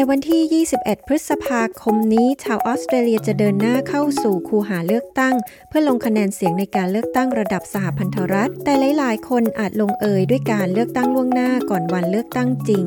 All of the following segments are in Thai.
ในวันที่ 21 พฤษภาคมนี้ ชาวออสเตรเลียจะเดินหน้าเข้าสู่คูหาเลือกตั้ง เพื่อลงคะแนนเสียงในการเลือกตั้งระดับสหพันธรัฐ แต่หลาย ๆ คนอาจลงเอยด้วยการเลือกตั้งล่วงหน้าก่อนวันเลือกตั้งจริง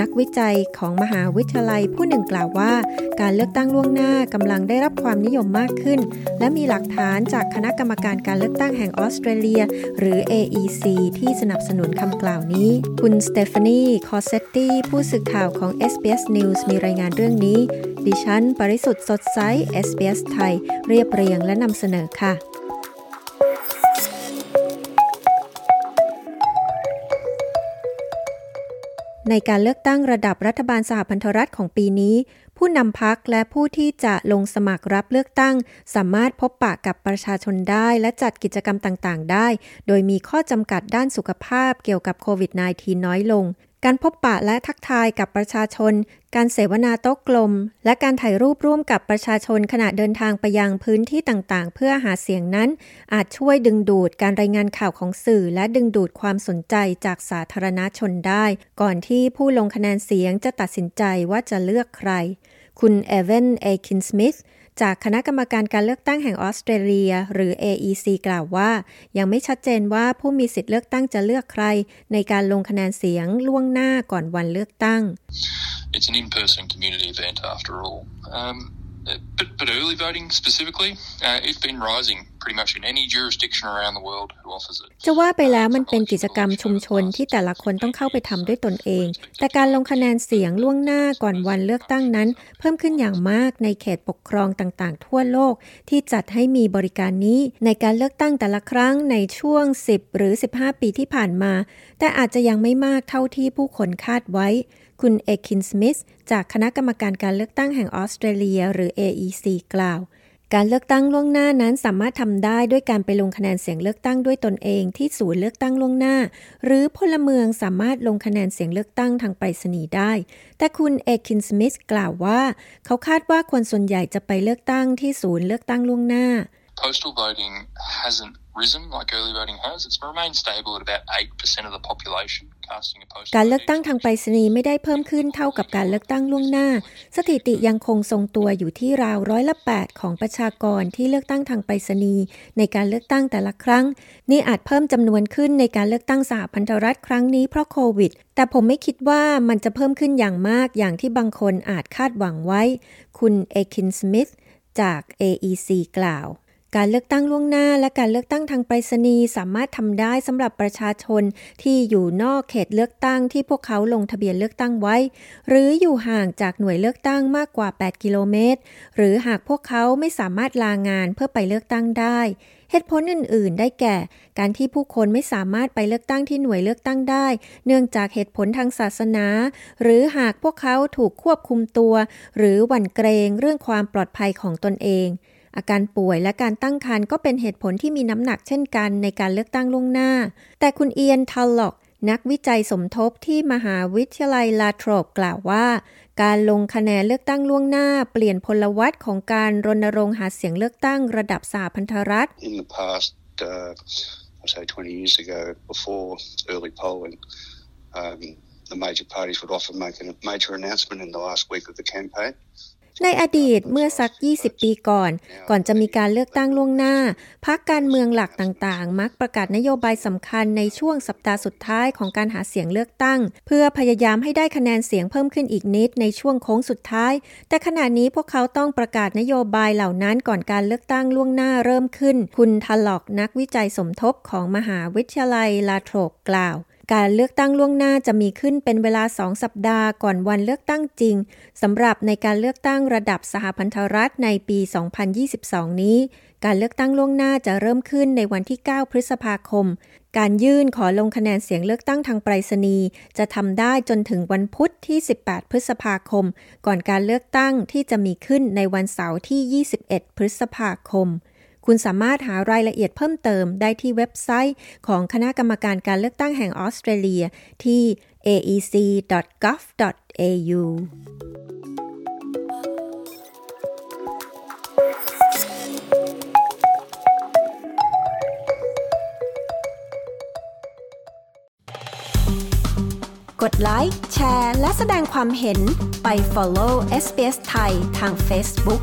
นักวิจัยของมหาวิทยาลัยผู้หนึ่งกล่าวว่า การเลือกตั้งล่วงหน้ากำลังได้รับความนิยมมากขึ้น และมีหลักฐานจากคณะกรรมการการเลือกตั้งแห่งออสเตรเลีย หรือ AEC ที่สนับสนุนคำกล่าวนี้ คุณสเตฟานีคอเซตตี้ผู้สื่อข่าวของ SBS News มีรายงานเรื่องนี้ ดิฉัน ปริสุทธ์สดใส SBS ไทย เรียบเรียงและนำเสนอค่ะ ในการเลือกตั้งระดับรัฐบาลสหพันธรัฐของปีนี้ ผู้นำพักและผู้ที่จะลงสมัครรับเลือกตั้ง สามารถพบปะกับประชาชนได้และจัดกิจกรรมต่างๆ ได้ โดยมีข้อจำกัดด้านสุขภาพเกี่ยวกับโควิด -19 น้อยลง การพบปะและทักทายกับประชาชน การเสวนาโต๊ะกลม และการถ่ายรูปร่วมกับประชาชนขณะเดินทางไปยังพื้นที่ต่างๆ เพื่อหาเสียงนั้น อาจช่วยดึงดูดการรายงานข่าวของสื่อ และดึงดูดความสนใจจากสาธารณชนได้ ก่อนที่ผู้ลงคะแนนเสียงจะตัดสินใจว่าจะเลือกใคร คุณเอเวนเอคินสมิธ จากคณะกรรมการการเลือกตั้งแห่งออสเตรเลีย หรือ AEC กล่าวว่า ยังไม่ชัดเจนว่าผู้มีสิทธิ์เลือกตั้งจะเลือกใคร ในการลงคะแนนเสียงล่วงหน้าก่อนวันเลือกตั้ง It's an in-person community event after all. Um, but, but early voting specifically, uh, it's been rising pretty much in any jurisdiction around the world who offers it. จะว่าไปแล้วมันเป็นกิจกรรมชุมชนที่แต่ละคนต้องเข้าไปทำด้วยตนเอง แต่การลงคะแนนเสียงล่วงหน้าก่อนวันเลือกตั้งนั้น เพิ่มขึ้นอย่างมากในเขตปกครองต่างๆ ทั่วโลกที่จัดให้มีบริการนี้ในการเลือกตั้งแต่ละครั้งในช่วง 10 หรือ 15 ปีที่ผ่านมา แต่อาจจะยังไม่มากเท่าที่ผู้คนคาดไว้ คุณเอคินสมิธจากคณะกรรมการการเลือกตั้งแห่งออสเตรเลีย หรือ AEC กล่าว การเลือกตั้งล่วงหน้านั้นสามารถทำได้ด้วยการไปลงคะแนนเสียงเลือกตั้งด้วยตนเองที่ศูนย์เลือกตั้งล่วงหน้า หรือพลเมืองสามารถลงคะแนนเสียงเลือกตั้งทางไปรษณีย์ได้ แต่คุณเอคินสมิธกล่าวว่า เขาคาดว่าคนส่วนใหญ่จะไปเลือกตั้งที่ศูนย์เลือกตั้งล่วงหน้า Postal voting hasn't risen like early voting has. It's remained stable at about 8% of the population การเลือกตั้งทางไปรษณีย์ไม่ได้เพิ่มขึ้นเท่ากับการเลือกตั้งล่วงหน้า สถิติยังคงทรงตัวอยู่ที่ราวร้อยละ8ของประชากรที่เลือกตั้งทางไปรษณีย์ในการเลือกตั้งแต่ละครั้ง นี่อาจเพิ่มจำนวนขึ้นในการเลือกตั้งสหพันธรัฐครั้งนี้เพราะโควิด แต่ผมไม่คิดว่ามันจะเพิ่มขึ้นอย่างมากอย่างที่บางคนอาจคาดหวังไว้ คุณเอคินสมิธจาก AEC กล่าว การเลือกตั้งล่วงหน้า และการเลือกตั้งทางไปรษณีย์สามารถทำได้สำหรับประชาชนที่อยู่นอกเขตเลือกตั้งที่พวกเขาลงทะเบียนเลือกตั้งไว้ หรืออยู่ห่างจากหน่วยเลือกตั้งมากกว่า 8 กิโลเมตร หรือหากพวกเขาไม่สามารถลางานเพื่อไปเลือกตั้งได้เหตุผลอื่น ๆ ได้แก่ การที่ผู้คนไม่สามารถไปเลือกตั้งที่หน่วยเลือกตั้งได้ เนื่องจากเหตุผลทางศาสนา หรือหากพวกเขาถูกควบคุมตัว หรือหวั่นเกรงเรื่องความปลอดภัยของตนเอง อาการป่วยและการตั้งครรภ์ก็เป็นเหตุผลที่มีน้ำหนักเช่นกันในการเลือกตั้งล่วงหน้า แต่คุณเอียนทัลล็อกนักวิจัยสมทบที่มหาวิทยาลัยลาโทรบกล่าวว่า การลงคะแนนเลือกตั้งล่วงหน้า เปลี่ยนพลวัตของการรณรงค์หาเสียงเลือกตั้งระดับสหพันธรัฐ In the past, uh, say 20 years ago, before early polling, um, the major parties would often make a major announcement in the last week of the campaign. ในอดีตเมื่อสัก 20 ปีก่อน ก่อนจะมีการเลือกตั้งล่วงหน้าพรรคการเมืองหลักต่างๆ มักประกาศนโยบายสำคัญในช่วงสัปดาห์สุดท้ายของการหาเสียงเลือกตั้ง เพื่อพยายามให้ได้คะแนนเสียงเพิ่มขึ้นอีกนิดในช่วงโค้งสุดท้าย แต่ขณะนี้พวกเขาต้องประกาศนโยบายเหล่านั้นก่อนการเลือกตั้งล่วงหน้าเริ่มขึ้น คุณทลอกนักวิจัยสมทบของมหาวิทยาลัยลาโทรบกล่าว การเลือกตั้งล่วงหน้าจะมีขึ้นเป็นเวลาสองสัปดาห์ก่อนวันเลือกตั้งจริงสำหรับในการเลือกตั้งระดับสหพันธรัฐในปี 2022 นี้ การเลือกตั้งล่วงหน้าจะเริ่มขึ้นในวันที่ 9 พฤษภาคม การยื่นขอลงคะแนนเสียงเลือกตั้งทางไปรษณีย์จะทำได้จนถึงวันพุธที่ 18 พฤษภาคม ก่อนการเลือกตั้งที่จะมีขึ้นในวันเสาร์ที่ 21 พฤษภาคม คุณสามารถหารายละเอียดเพิ่มเติมได้ที่เว็บไซต์ของคณะกรรมการการเลือกตั้งแห่งออสเตรเลียที่ aec.gov.au กดไลค์แชร์ และแสดงความเห็นไป follow SBS ไทยทาง Facebook